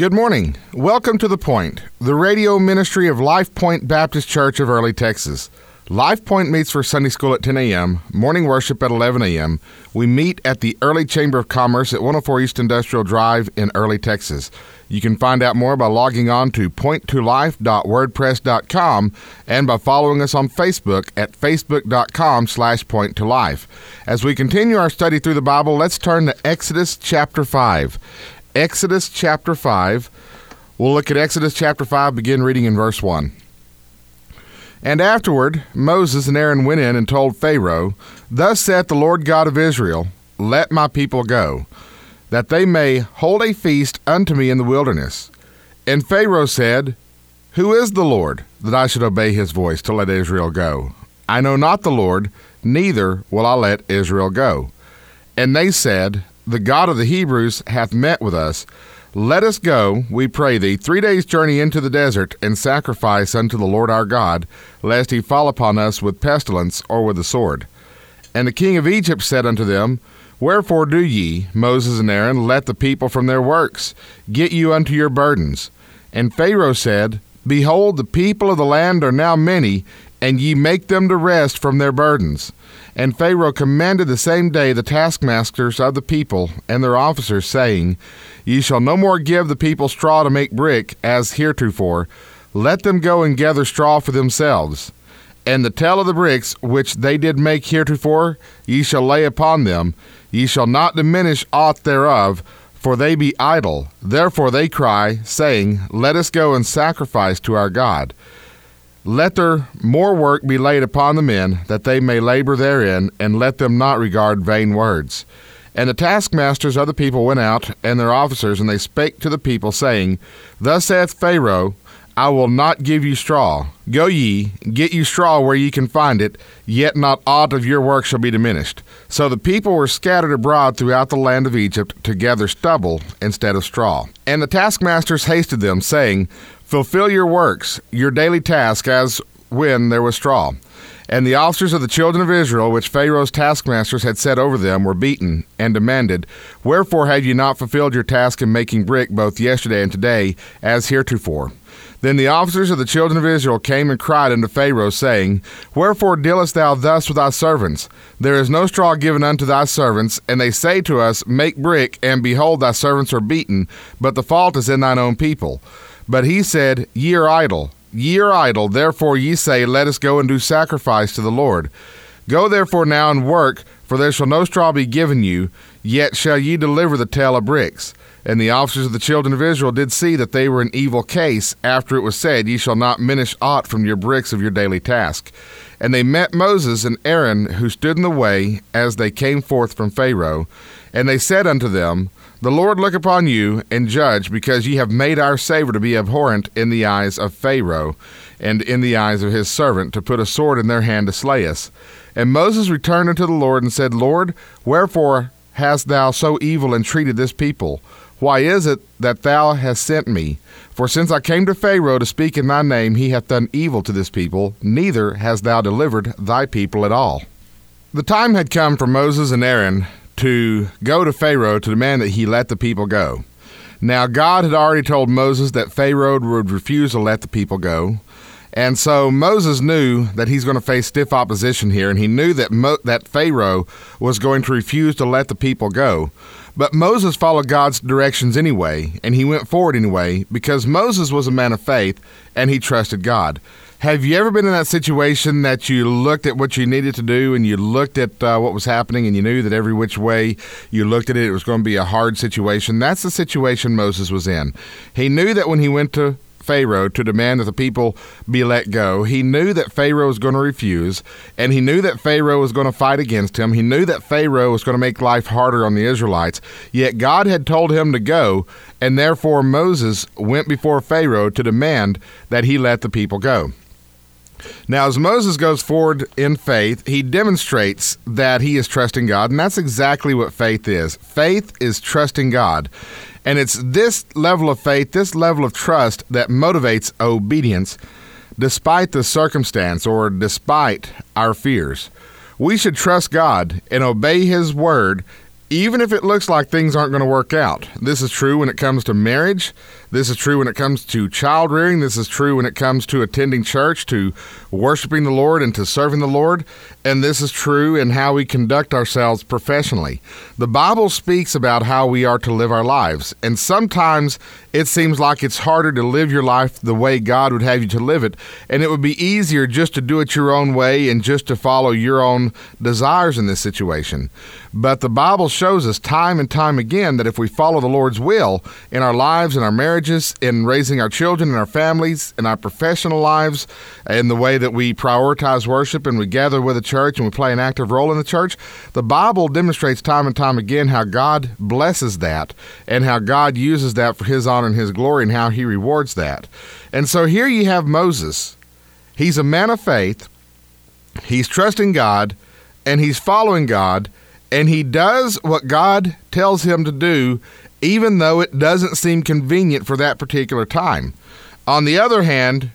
Good morning. Welcome to The Point, the radio ministry of Life Point Baptist Church of Early, Texas. Life Point meets for Sunday school at 10 a.m., morning worship at 11 a.m. We meet at the Early Chamber of Commerce at 104 East Industrial Drive in Early, Texas. You can find out more by logging on to pointtolife.wordpress.com and by following us on Facebook at facebook.com slash pointtolife. As we continue our study through the Bible, let's turn to Exodus chapter 5. Exodus chapter 5. We'll look at Exodus chapter 5, begin reading in verse 1. And afterward, Moses and Aaron went in and told Pharaoh, Thus saith the Lord God of Israel, Let my people go, that they may hold a feast unto me in the wilderness. And Pharaoh said, Who is the Lord, that I should obey his voice to let Israel go? I know not the Lord, neither will I let Israel go. And they said, the God of the Hebrews hath met with us. Let us go, we pray thee, three days' journey into the desert, and sacrifice unto the Lord our God, lest he fall upon us with pestilence or with the sword. And the king of Egypt said unto them, Wherefore do ye, Moses and Aaron, let the people from their works? Get you unto your burdens. And Pharaoh said, Behold, the people of the land are now many, and ye make them to rest from their burdens. And Pharaoh commanded the same day the taskmasters of the people and their officers, saying, Ye shall no more give the people straw to make brick, as heretofore. Let them go and gather straw for themselves. And the tell of the bricks which they did make heretofore, ye shall lay upon them. Ye shall not diminish aught thereof, for they be idle. Therefore they cry, saying, Let us go and sacrifice to our God. Let there more work be laid upon the men, that they may labor therein, and let them not regard vain words. And the taskmasters of the people went out, and their officers, and they spake to the people, saying, Thus saith Pharaoh, I will not give you straw. Go ye, get you straw where ye can find it, yet not aught of your work shall be diminished. So the people were scattered abroad throughout the land of Egypt to gather stubble instead of straw. And the taskmasters hasted them, saying, Fulfill your works, your daily task, as when there was straw. And the officers of the children of Israel, which Pharaoh's taskmasters had set over them, were beaten, and demanded, Wherefore have ye not fulfilled your task in making brick both yesterday and today, as heretofore? Then the officers of the children of Israel came and cried unto Pharaoh, saying, Wherefore dealest thou thus with thy servants? There is no straw given unto thy servants, and they say to us, Make brick, and behold, thy servants are beaten, but the fault is in thine own people. But he said, Ye are idle, ye are idle, therefore ye say, Let us go and do sacrifice to the Lord. Go therefore now and work, for there shall no straw be given you, yet shall ye deliver the tale of bricks. And the officers of the children of Israel did see that they were in evil case, after it was said, Ye shall not minish aught from your bricks of your daily task. And they met Moses and Aaron, who stood in the way, as they came forth from Pharaoh. And they said unto them, the Lord look upon you and judge, because ye have made our Saviour to be abhorrent in the eyes of Pharaoh, and in the eyes of his servant, to put a sword in their hand to slay us. And Moses returned unto the Lord and said, Lord, wherefore hast thou so evil entreated this people? Why is it that thou hast sent me? For since I came to Pharaoh to speak in thy name, he hath done evil to this people, neither hast thou delivered thy people at all. The time had come for Moses and Aaron to go to Pharaoh to demand that he let the people go. Now, God had already told Moses that Pharaoh would refuse to let the people go. And so Moses knew that he's going to face stiff opposition here, and he knew that Mo- that Pharaoh was going to refuse to let the people go. But Moses followed God's directions anyway, and he went forward anyway because Moses was a man of faith and he trusted God. Have you ever been in that situation that you looked at what you needed to do and you looked at uh, what was happening and you knew that every which way you looked at it, it was going to be a hard situation? That's the situation Moses was in. He knew that when he went to Pharaoh to demand that the people be let go. He knew that Pharaoh was going to refuse, and he knew that Pharaoh was going to fight against him. He knew that Pharaoh was going to make life harder on the Israelites. Yet God had told him to go, and therefore Moses went before Pharaoh to demand that he let the people go. Now, as Moses goes forward in faith, he demonstrates that he is trusting God, and that's exactly what faith is. Faith is trusting God. And it's this level of faith, this level of trust, that motivates obedience despite the circumstance or despite our fears. We should trust God and obey His word even if it looks like things aren't going to work out. This is true when it comes to marriage. This is true when it comes to child rearing. This is true when it comes to attending church, to worshiping the Lord, and to serving the Lord. And this is true in how we conduct ourselves professionally. The Bible speaks about how we are to live our lives. And sometimes it seems like it's harder to live your life the way God would have you to live it. And it would be easier just to do it your own way and just to follow your own desires in this situation. But the Bible shows us time and time again that if we follow the Lord's will in our lives, in our marriages, in raising our children, in our families, in our professional lives, in the way that we prioritize worship and we gather with the church and we play an active role in the church, the Bible demonstrates time and time again how God blesses that and how God uses that for His honor and His glory and how He rewards that. And so here you have Moses. He's a man of faith, he's trusting God, and he's following God and he does what God tells him to do, even though it doesn't seem convenient for that particular time. On the other hand,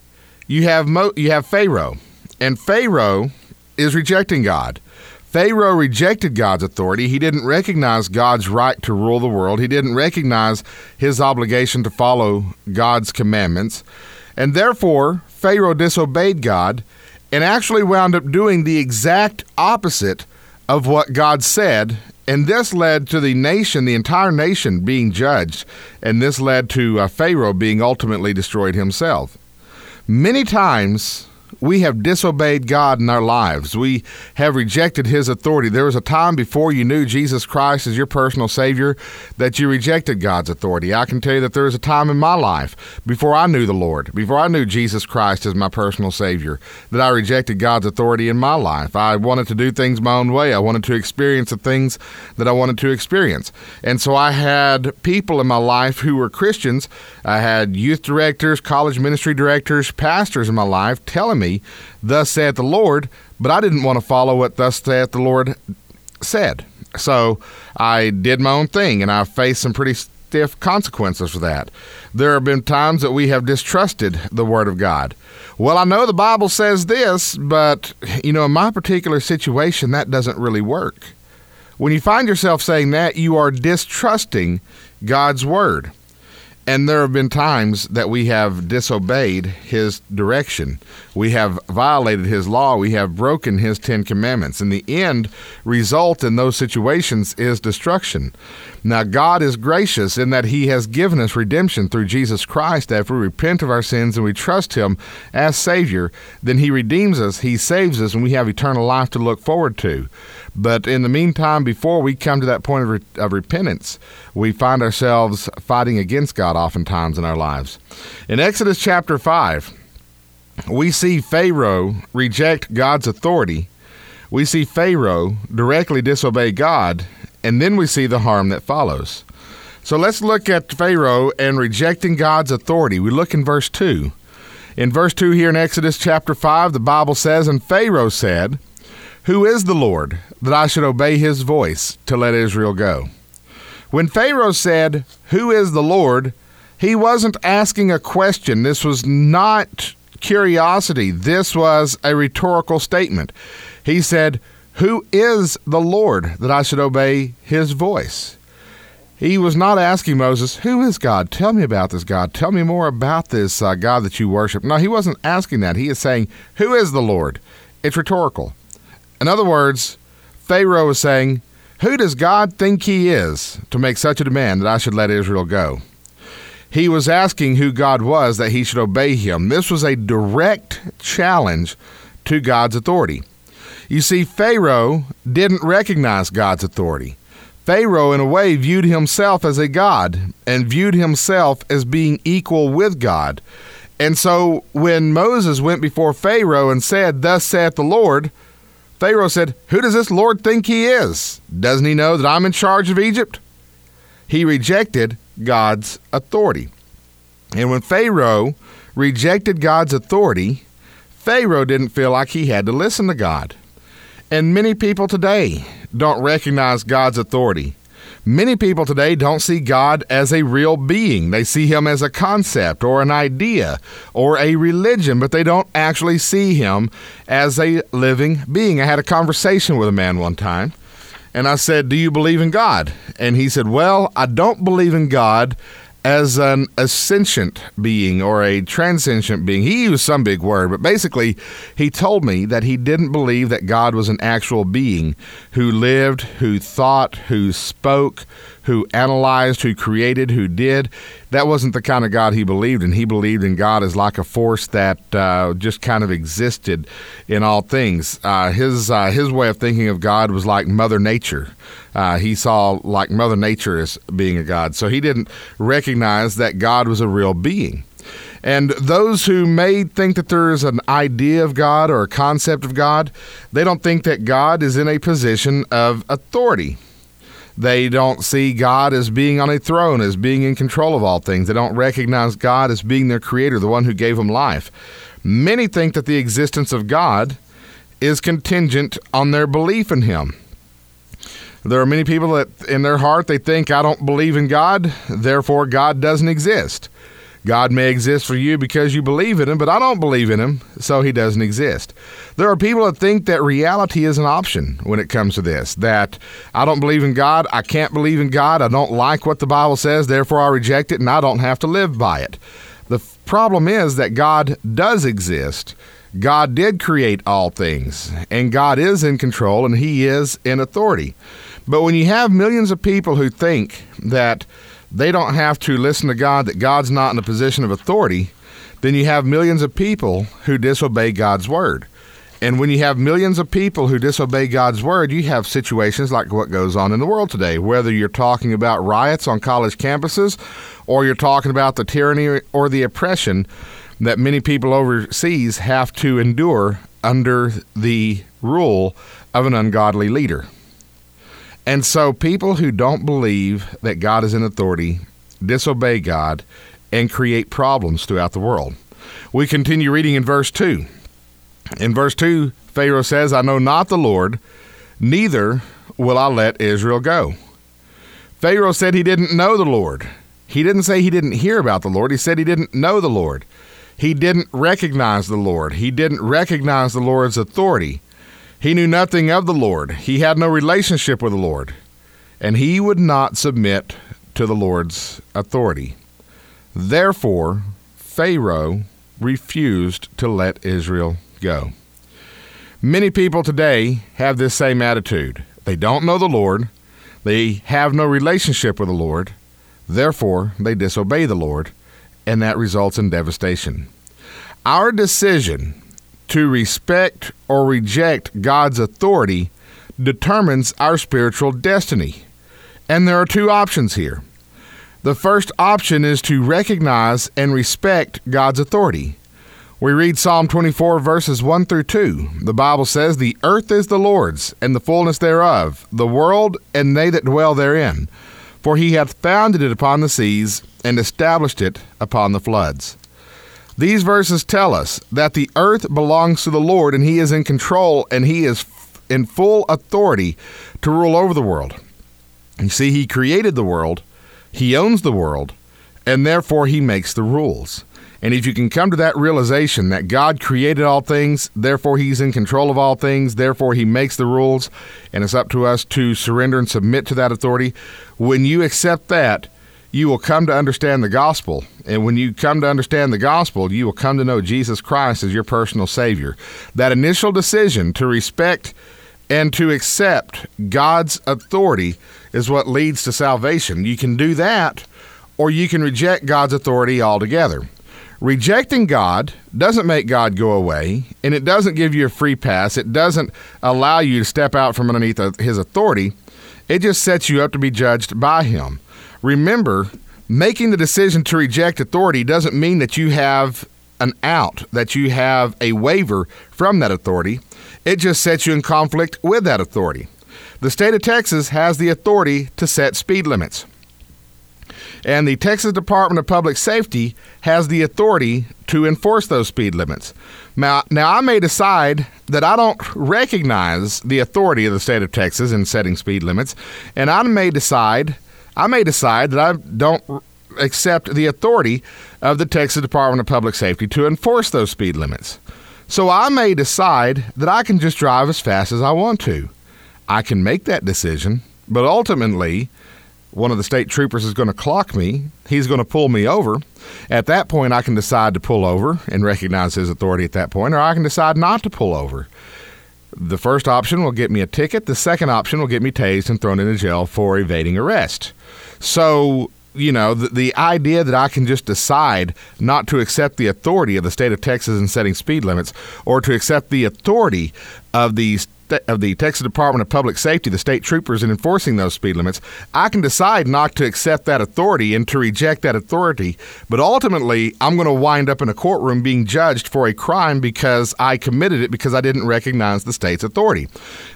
you have Mo- you have Pharaoh, and Pharaoh is rejecting God. Pharaoh rejected God's authority. He didn't recognize God's right to rule the world. He didn't recognize his obligation to follow God's commandments. And therefore, Pharaoh disobeyed God and actually wound up doing the exact opposite of what God said. And this led to the nation, the entire nation, being judged. And this led to uh, Pharaoh being ultimately destroyed himself. Many times, we have disobeyed God in our lives. We have rejected His authority. There was a time before you knew Jesus Christ as your personal Savior that you rejected God's authority. I can tell you that there was a time in my life before I knew the Lord, before I knew Jesus Christ as my personal Savior, that I rejected God's authority in my life. I wanted to do things my own way. I wanted to experience the things that I wanted to experience. And so I had people in my life who were Christians. I had youth directors, college ministry directors, pastors in my life telling me me, Thus saith the Lord, but I didn't want to follow what Thus saith the Lord said. So I did my own thing, and I faced some pretty stiff consequences for that. There have been times that we have distrusted the Word of God. Well, I know the Bible says this, but, you know, in my particular situation, that doesn't really work. When you find yourself saying that, you are distrusting God's Word. And there have been times that we have disobeyed his direction. We have violated his law. We have broken his Ten Commandments. And the end result in those situations is destruction. Now, God is gracious in that he has given us redemption through Jesus Christ. That If we repent of our sins and we trust him as Savior, then he redeems us, he saves us, and we have eternal life to look forward to. But in the meantime, before we come to that point of, re- of, repentance, we find ourselves fighting against God oftentimes in our lives. In Exodus chapter 5, we see Pharaoh reject God's authority. We see Pharaoh directly disobey God, and then we see the harm that follows. So let's look at Pharaoh and rejecting God's authority. We look in verse 2. In verse 2 here in Exodus chapter 5, the Bible says, And Pharaoh said, who is the Lord, that I should obey his voice to let Israel go? When Pharaoh said, Who is the Lord? he wasn't asking a question. This was not curiosity. This was a rhetorical statement. He said, Who is the Lord that I should obey his voice? He was not asking Moses, Who is God? Tell me about this God. Tell me more about this uh, God that you worship. No, he wasn't asking that. He is saying, Who is the Lord? It's rhetorical. In other words, Pharaoh is saying, Who does God think he is to make such a demand that I should let Israel go? He was asking who God was that he should obey him. This was a direct challenge to God's authority. You see, Pharaoh didn't recognize God's authority. Pharaoh, in a way, viewed himself as a God and viewed himself as being equal with God. And so when Moses went before Pharaoh and said, Thus saith the Lord, Pharaoh said, Who does this Lord think he is? Doesn't he know that I'm in charge of Egypt? He rejected God's authority. And when Pharaoh rejected God's authority, Pharaoh didn't feel like he had to listen to God. And many people today don't recognize God's authority. Many people today don't see God as a real being. They see him as a concept or an idea or a religion, but they don't actually see him as a living being. I had a conversation with a man one time, And I said, Do you believe in God? And he said, Well, I don't believe in God as an ascendant being or a transcendent being. He used some big word, but basically, he told me that he didn't believe that God was an actual being who lived, who thought, who spoke, who analyzed, who created, who did. That wasn't the kind of God he believed in. He believed in God as like a force that uh, just kind of existed in all things. Uh, his uh, his way of thinking of God was like Mother Nature. Uh, he saw like Mother Nature as being a God, so he didn't recognize that God was a real being. And those who may think that there is an idea of God or a concept of God, they don't think that God is in a position of authority. They don't see God as being on a throne, as being in control of all things. They don't recognize God as being their creator, the one who gave them life. Many think that the existence of God is contingent on their belief in Him. There are many people that in their heart they think, I don't believe in God, therefore God doesn't exist. God may exist for you because you believe in Him, but I don't believe in Him, so He doesn't exist. There are people that think that reality is an option when it comes to this, that I don't believe in God, I can't believe in God, I don't like what the Bible says, therefore I reject it, and I don't have to live by it. The f- problem is that God does exist. God did create all things, and God is in control, and He is in authority. But when you have millions of people who think that they don't have to listen to God, that God's not in a position of authority, then you have millions of people who disobey God's word. And when you have millions of people who disobey God's word, you have situations like what goes on in the world today, whether you're talking about riots on college campuses or you're talking about the tyranny or the oppression that many people overseas have to endure under the rule of an ungodly leader. And so people who don't believe that God is in authority disobey God and create problems throughout the world. We continue reading in verse 2. In verse 2, Pharaoh says, I know not the Lord, neither will I let Israel go. Pharaoh said he didn't know the Lord. He didn't say he didn't hear about the Lord. He said he didn't know the Lord. He didn't recognize the Lord. He didn't recognize the Lord's authority. He knew nothing of the Lord. He had no relationship with the Lord. And he would not submit to the Lord's authority. Therefore, Pharaoh refused to let Israel go. Many people today have this same attitude. They don't know the Lord, they have no relationship with the Lord, therefore, they disobey the Lord, and that results in devastation. Our decision to respect or reject God's authority determines our spiritual destiny. And there are two options here. The first option is to recognize and respect God's authority. We read Psalm 24, verses 1 through 2. The Bible says, The earth is the Lord's, and the fullness thereof, the world and they that dwell therein. For he hath founded it upon the seas, and established it upon the floods. These verses tell us that the earth belongs to the Lord and He is in control and He is in full authority to rule over the world. You see, He created the world, He owns the world, and therefore He makes the rules. And if you can come to that realization that God created all things, therefore He's in control of all things, therefore He makes the rules, and it's up to us to surrender and submit to that authority, when you accept that, you will come to understand the gospel. And when you come to understand the gospel, you will come to know Jesus Christ as your personal Savior. That initial decision to respect and to accept God's authority is what leads to salvation. You can do that, or you can reject God's authority altogether. Rejecting God doesn't make God go away, and it doesn't give you a free pass. It doesn't allow you to step out from underneath uh, His authority. It just sets you up to be judged by Him. Remember, making the decision to reject authority doesn't mean that you have an out, that you have a waiver from that authority. It just sets you in conflict with that authority. The state of Texas has the authority to set speed limits. And the Texas Department of Public Safety has the authority to enforce those speed limits. Now, now I may decide that I don't recognize the authority of the state of Texas in setting speed limits, and I may decide I may decide that I don't accept the authority of the Texas Department of Public Safety to enforce those speed limits. So I may decide that I can just drive as fast as I want to. I can make that decision, but ultimately, one of the state troopers is going to clock me. He's going to pull me over. At that point, I can decide to pull over and recognize his authority at that point, or I can decide not to pull over. The first option will get me a ticket. The second option will get me tased and thrown into jail for evading arrest. So, you know, the, the idea that I can just decide not to accept the authority of the state of Texas in setting speed limits or to accept the authority of the of the Texas Department of Public Safety, the state troopers, in enforcing those speed limits, I can decide not to accept that authority and to reject that authority. But ultimately, I'm going to wind up in a courtroom being judged for a crime because I committed it because I didn't recognize the state's authority.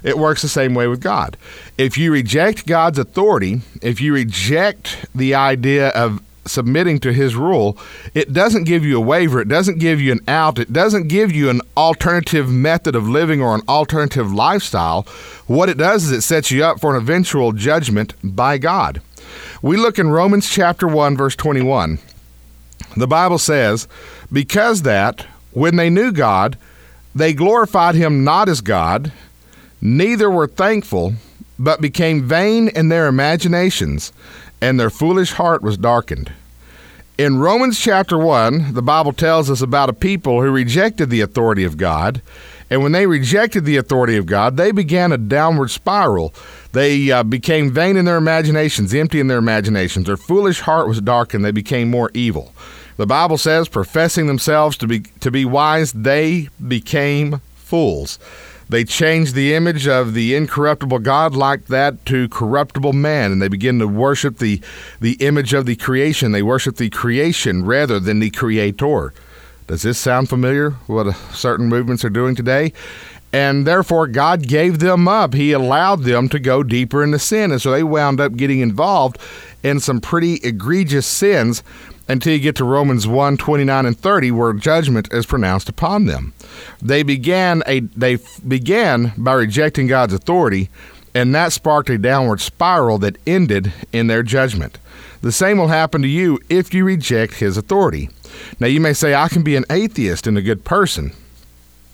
It works the same way with God. If you reject God's authority, if you reject the idea of submitting to his rule, it doesn't give you a waiver, it doesn't give you an out, it doesn't give you an alternative method of living or an alternative lifestyle. What it does is it sets you up for an eventual judgment by God. We look in Romans chapter 1 verse 21. The Bible says, "Because that when they knew God, they glorified him not as God, neither were thankful, but became vain in their imaginations, and their foolish heart was darkened." In Romans chapter 1, the Bible tells us about a people who rejected the authority of God. And when they rejected the authority of God, they began a downward spiral. They uh, became vain in their imaginations, empty in their imaginations. Their foolish heart was darkened. They became more evil. The Bible says, professing themselves to be, to be wise, they became fools. They change the image of the incorruptible God like that to corruptible man, and they begin to worship the, the image of the creation. They worship the creation rather than the creator. Does this sound familiar? What certain movements are doing today? And therefore, God gave them up. He allowed them to go deeper into sin. And so they wound up getting involved in some pretty egregious sins until you get to Romans 1 29 and 30, where judgment is pronounced upon them. They began, a, they began by rejecting God's authority, and that sparked a downward spiral that ended in their judgment. The same will happen to you if you reject His authority. Now, you may say, I can be an atheist and a good person.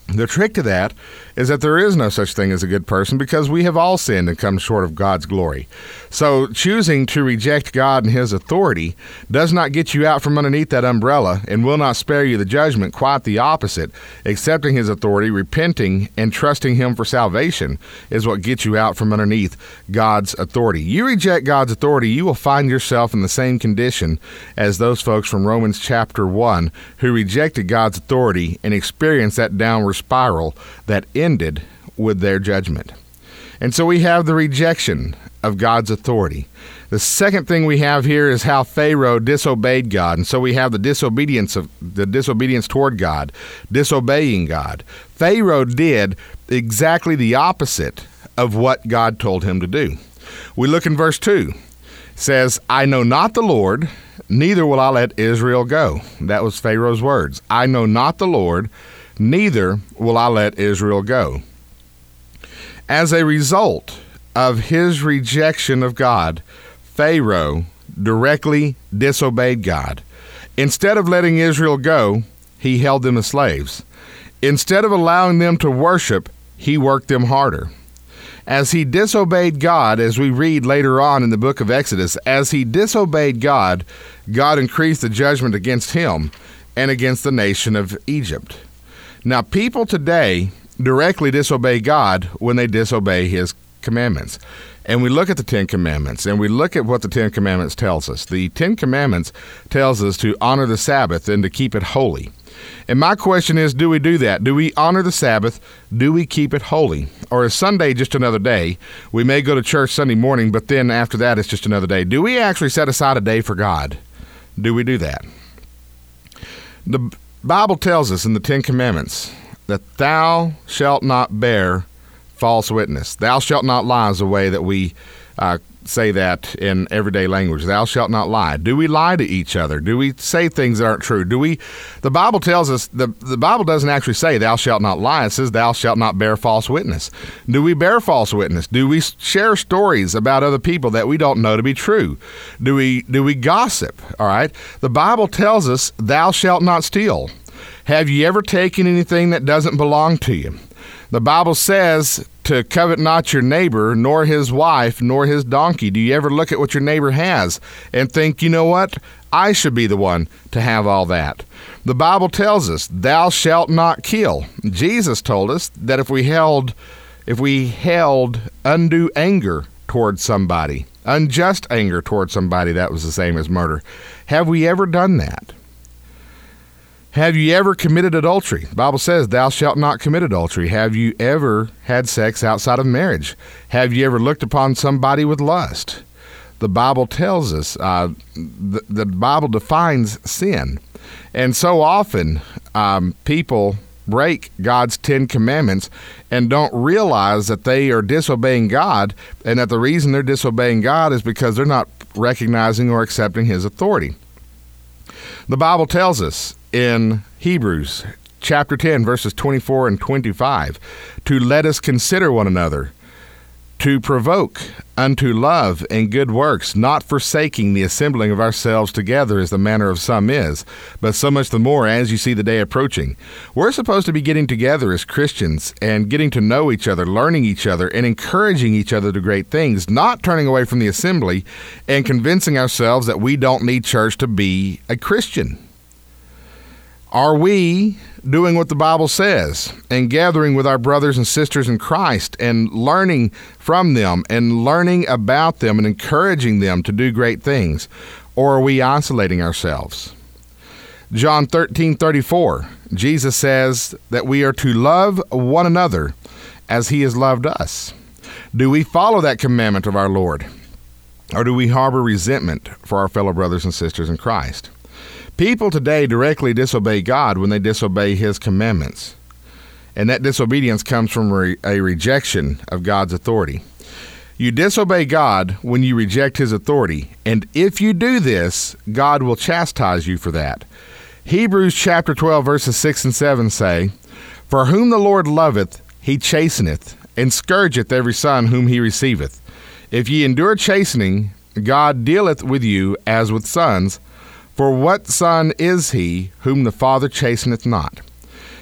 The trick to that is that there is no such thing as a good person because we have all sinned and come short of God's glory. So, choosing to reject God and His authority does not get you out from underneath that umbrella and will not spare you the judgment. Quite the opposite. Accepting His authority, repenting, and trusting Him for salvation is what gets you out from underneath God's authority. You reject God's authority, you will find yourself in the same condition as those folks from Romans chapter 1 who rejected God's authority and experienced that downward spiral that ended with their judgment. And so we have the rejection of God's authority. The second thing we have here is how Pharaoh disobeyed God. And so we have the disobedience of the disobedience toward God, disobeying God. Pharaoh did exactly the opposite of what God told him to do. We look in verse 2. It says, "I know not the Lord, neither will I let Israel go." That was Pharaoh's words. "I know not the Lord, neither will I let Israel go." As a result of his rejection of God, Pharaoh directly disobeyed God. Instead of letting Israel go, he held them as slaves. Instead of allowing them to worship, he worked them harder. As he disobeyed God, as we read later on in the book of Exodus, as he disobeyed God, God increased the judgment against him and against the nation of Egypt. Now, people today directly disobey God when they disobey his commandments. And we look at the Ten Commandments and we look at what the Ten Commandments tells us. The Ten Commandments tells us to honor the Sabbath and to keep it holy. And my question is, do we do that? Do we honor the Sabbath? Do we keep it holy? Or is Sunday just another day? We may go to church Sunday morning, but then after that it's just another day. Do we actually set aside a day for God? Do we do that? The Bible tells us in the Ten Commandments that thou shalt not bear false witness. Thou shalt not lie is the way that we uh, say that in everyday language. Thou shalt not lie. Do we lie to each other? Do we say things that aren't true? Do we? The Bible tells us the the Bible doesn't actually say thou shalt not lie. It says thou shalt not bear false witness. Do we bear false witness? Do we share stories about other people that we don't know to be true? Do we do we gossip? All right. The Bible tells us thou shalt not steal. Have you ever taken anything that doesn't belong to you? The Bible says to covet not your neighbor, nor his wife, nor his donkey? Do you ever look at what your neighbor has and think, you know what? I should be the one to have all that. The Bible tells us, "Thou shalt not kill." Jesus told us that if we held if we held undue anger towards somebody, unjust anger towards somebody, that was the same as murder. Have we ever done that? Have you ever committed adultery? The Bible says, Thou shalt not commit adultery. Have you ever had sex outside of marriage? Have you ever looked upon somebody with lust? The Bible tells us, uh, the, the Bible defines sin. And so often, um, people break God's Ten Commandments and don't realize that they are disobeying God, and that the reason they're disobeying God is because they're not recognizing or accepting His authority. The Bible tells us in Hebrews chapter 10, verses 24 and 25, to let us consider one another to provoke unto love and good works, not forsaking the assembling of ourselves together as the manner of some is, but so much the more as you see the day approaching. We're supposed to be getting together as Christians and getting to know each other, learning each other, and encouraging each other to great things, not turning away from the assembly and convincing ourselves that we don't need church to be a Christian. Are we doing what the Bible says and gathering with our brothers and sisters in Christ and learning from them and learning about them and encouraging them to do great things? Or are we isolating ourselves? John 13 34, Jesus says that we are to love one another as he has loved us. Do we follow that commandment of our Lord? Or do we harbor resentment for our fellow brothers and sisters in Christ? People today directly disobey God when they disobey His commandments. And that disobedience comes from a rejection of God's authority. You disobey God when you reject His authority, and if you do this, God will chastise you for that. Hebrews chapter 12, verses 6 and 7 say, For whom the Lord loveth, he chasteneth, and scourgeth every son whom he receiveth. If ye endure chastening, God dealeth with you as with sons. For what son is he whom the Father chasteneth not?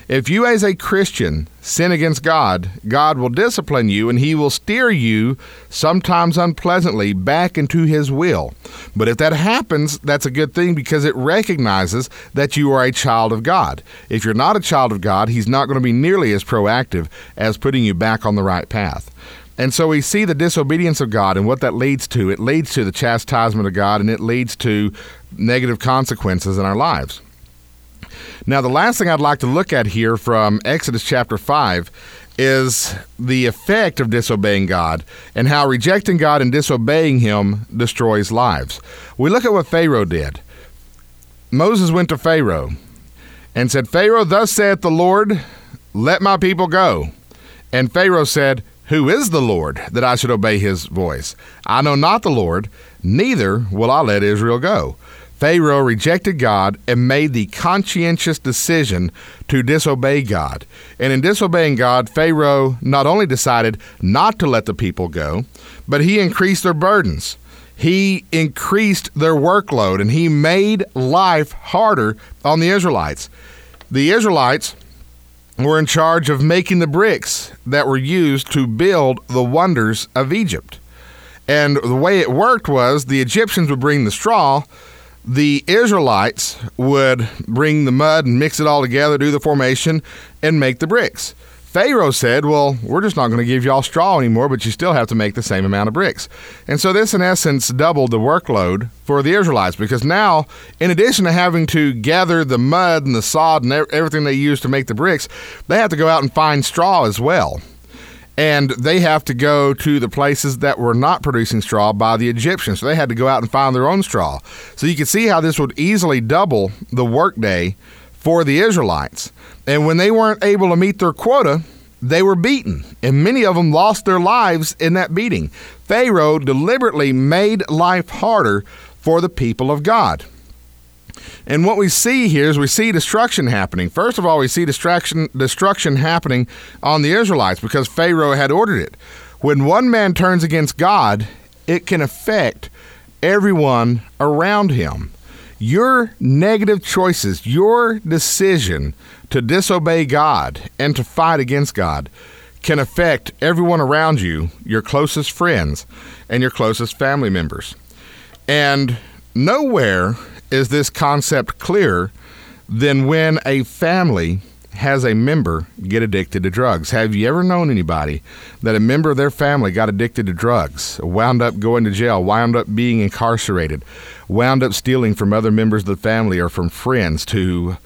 If you, as a Christian, sin against God, God will discipline you and he will steer you, sometimes unpleasantly, back into his will. But if that happens, that's a good thing because it recognizes that you are a child of God. If you're not a child of God, he's not going to be nearly as proactive as putting you back on the right path. And so we see the disobedience of God and what that leads to. It leads to the chastisement of God and it leads to negative consequences in our lives. Now, the last thing I'd like to look at here from Exodus chapter 5 is the effect of disobeying God and how rejecting God and disobeying Him destroys lives. We look at what Pharaoh did. Moses went to Pharaoh and said, Pharaoh, thus saith the Lord, let my people go. And Pharaoh said, Who is the Lord that I should obey his voice? I know not the Lord, neither will I let Israel go. Pharaoh rejected God and made the conscientious decision to disobey God. And in disobeying God, Pharaoh not only decided not to let the people go, but he increased their burdens. He increased their workload and he made life harder on the Israelites. The Israelites were in charge of making the bricks that were used to build the wonders of Egypt. And the way it worked was the Egyptians would bring the straw, the Israelites would bring the mud and mix it all together, do the formation, and make the bricks. Pharaoh said, Well, we're just not going to give y'all straw anymore, but you still have to make the same amount of bricks. And so this, in essence, doubled the workload for the Israelites because now, in addition to having to gather the mud and the sod and everything they use to make the bricks, they have to go out and find straw as well and they have to go to the places that were not producing straw by the Egyptians. So they had to go out and find their own straw. So you can see how this would easily double the workday for the Israelites. And when they weren't able to meet their quota, they were beaten, and many of them lost their lives in that beating. Pharaoh deliberately made life harder for the people of God. And what we see here is we see destruction happening. First of all, we see destruction destruction happening on the Israelites because Pharaoh had ordered it. When one man turns against God, it can affect everyone around him. Your negative choices, your decision to disobey God and to fight against God can affect everyone around you, your closest friends, and your closest family members. And nowhere is this concept clearer than when a family has a member get addicted to drugs. Have you ever known anybody that a member of their family got addicted to drugs, wound up going to jail, wound up being incarcerated, wound up stealing from other members of the family or from friends to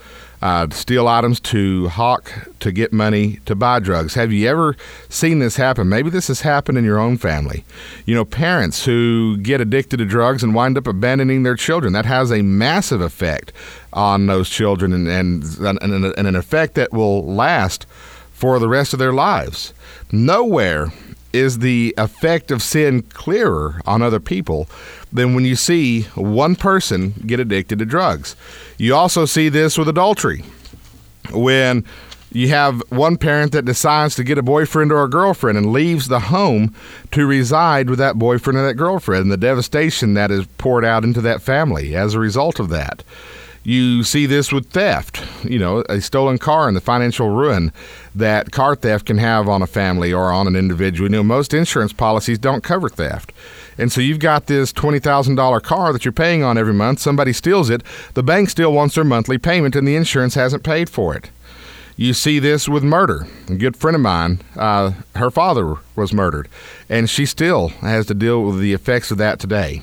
uh, steal items to hawk to get money to buy drugs. Have you ever seen this happen? Maybe this has happened in your own family. You know, parents who get addicted to drugs and wind up abandoning their children. That has a massive effect on those children and, and, and, and an effect that will last for the rest of their lives. Nowhere is the effect of sin clearer on other people than when you see one person get addicted to drugs. You also see this with adultery. When you have one parent that decides to get a boyfriend or a girlfriend and leaves the home to reside with that boyfriend or that girlfriend, and the devastation that is poured out into that family as a result of that. You see this with theft, you know, a stolen car and the financial ruin that car theft can have on a family or on an individual. You know, most insurance policies don't cover theft. And so you've got this $20,000 car that you're paying on every month. Somebody steals it. The bank still wants their monthly payment, and the insurance hasn't paid for it. You see this with murder. A good friend of mine, uh, her father was murdered, and she still has to deal with the effects of that today.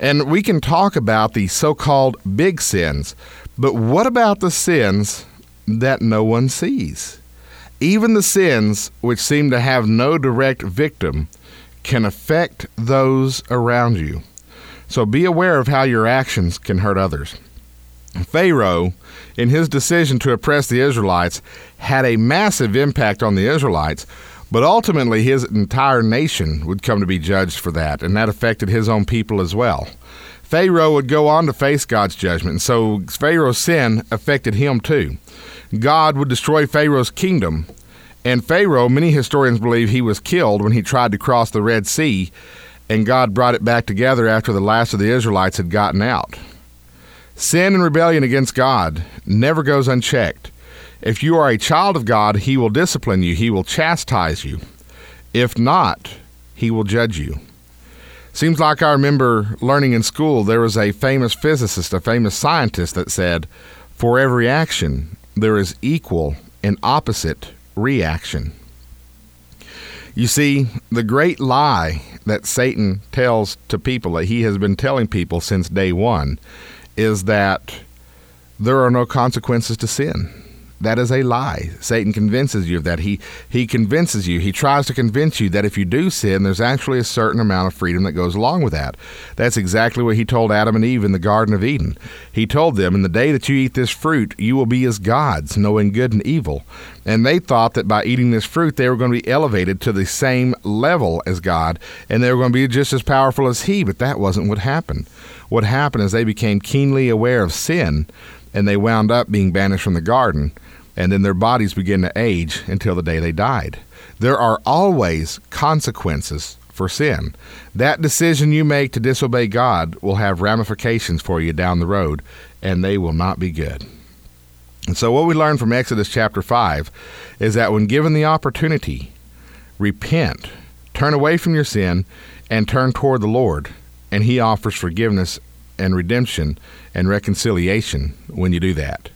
And we can talk about the so called big sins, but what about the sins that no one sees? Even the sins which seem to have no direct victim can affect those around you. So be aware of how your actions can hurt others. Pharaoh, in his decision to oppress the Israelites, had a massive impact on the Israelites, but ultimately, his entire nation would come to be judged for that, and that affected his own people as well. Pharaoh would go on to face God's judgment, and so Pharaoh's sin affected him too. God would destroy Pharaoh's kingdom, and Pharaoh, many historians believe he was killed when he tried to cross the Red Sea, and God brought it back together after the last of the Israelites had gotten out. Sin and rebellion against God never goes unchecked. If you are a child of God, He will discipline you, He will chastise you. If not, He will judge you. Seems like I remember learning in school there was a famous physicist, a famous scientist that said, For every action, there is equal and opposite reaction. You see, the great lie that Satan tells to people, that he has been telling people since day one, is that there are no consequences to sin. That is a lie. Satan convinces you of that. He he convinces you. He tries to convince you that if you do sin, there's actually a certain amount of freedom that goes along with that. That's exactly what he told Adam and Eve in the Garden of Eden. He told them, "In the day that you eat this fruit, you will be as gods, knowing good and evil." And they thought that by eating this fruit, they were going to be elevated to the same level as God, and they were going to be just as powerful as He. But that wasn't what happened. What happened is they became keenly aware of sin, and they wound up being banished from the garden and then their bodies begin to age until the day they died. There are always consequences for sin. That decision you make to disobey God will have ramifications for you down the road, and they will not be good. And so, what we learn from Exodus chapter 5 is that when given the opportunity, repent, turn away from your sin, and turn toward the Lord, and He offers forgiveness and redemption and reconciliation when you do that.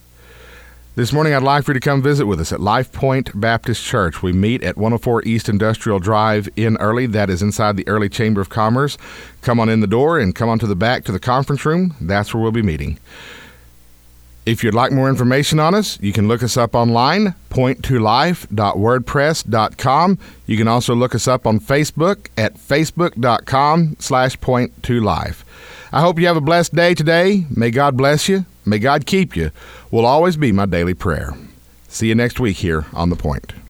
This morning, I'd like for you to come visit with us at Life Point Baptist Church. We meet at 104 East Industrial Drive in Early. That is inside the Early Chamber of Commerce. Come on in the door and come on to the back to the conference room. That's where we'll be meeting. If you'd like more information on us, you can look us up online, point2life.wordpress.com. You can also look us up on Facebook at facebook.com slash point2life. I hope you have a blessed day today. May God bless you. May God keep you. Will always be my daily prayer. See you next week here on The Point.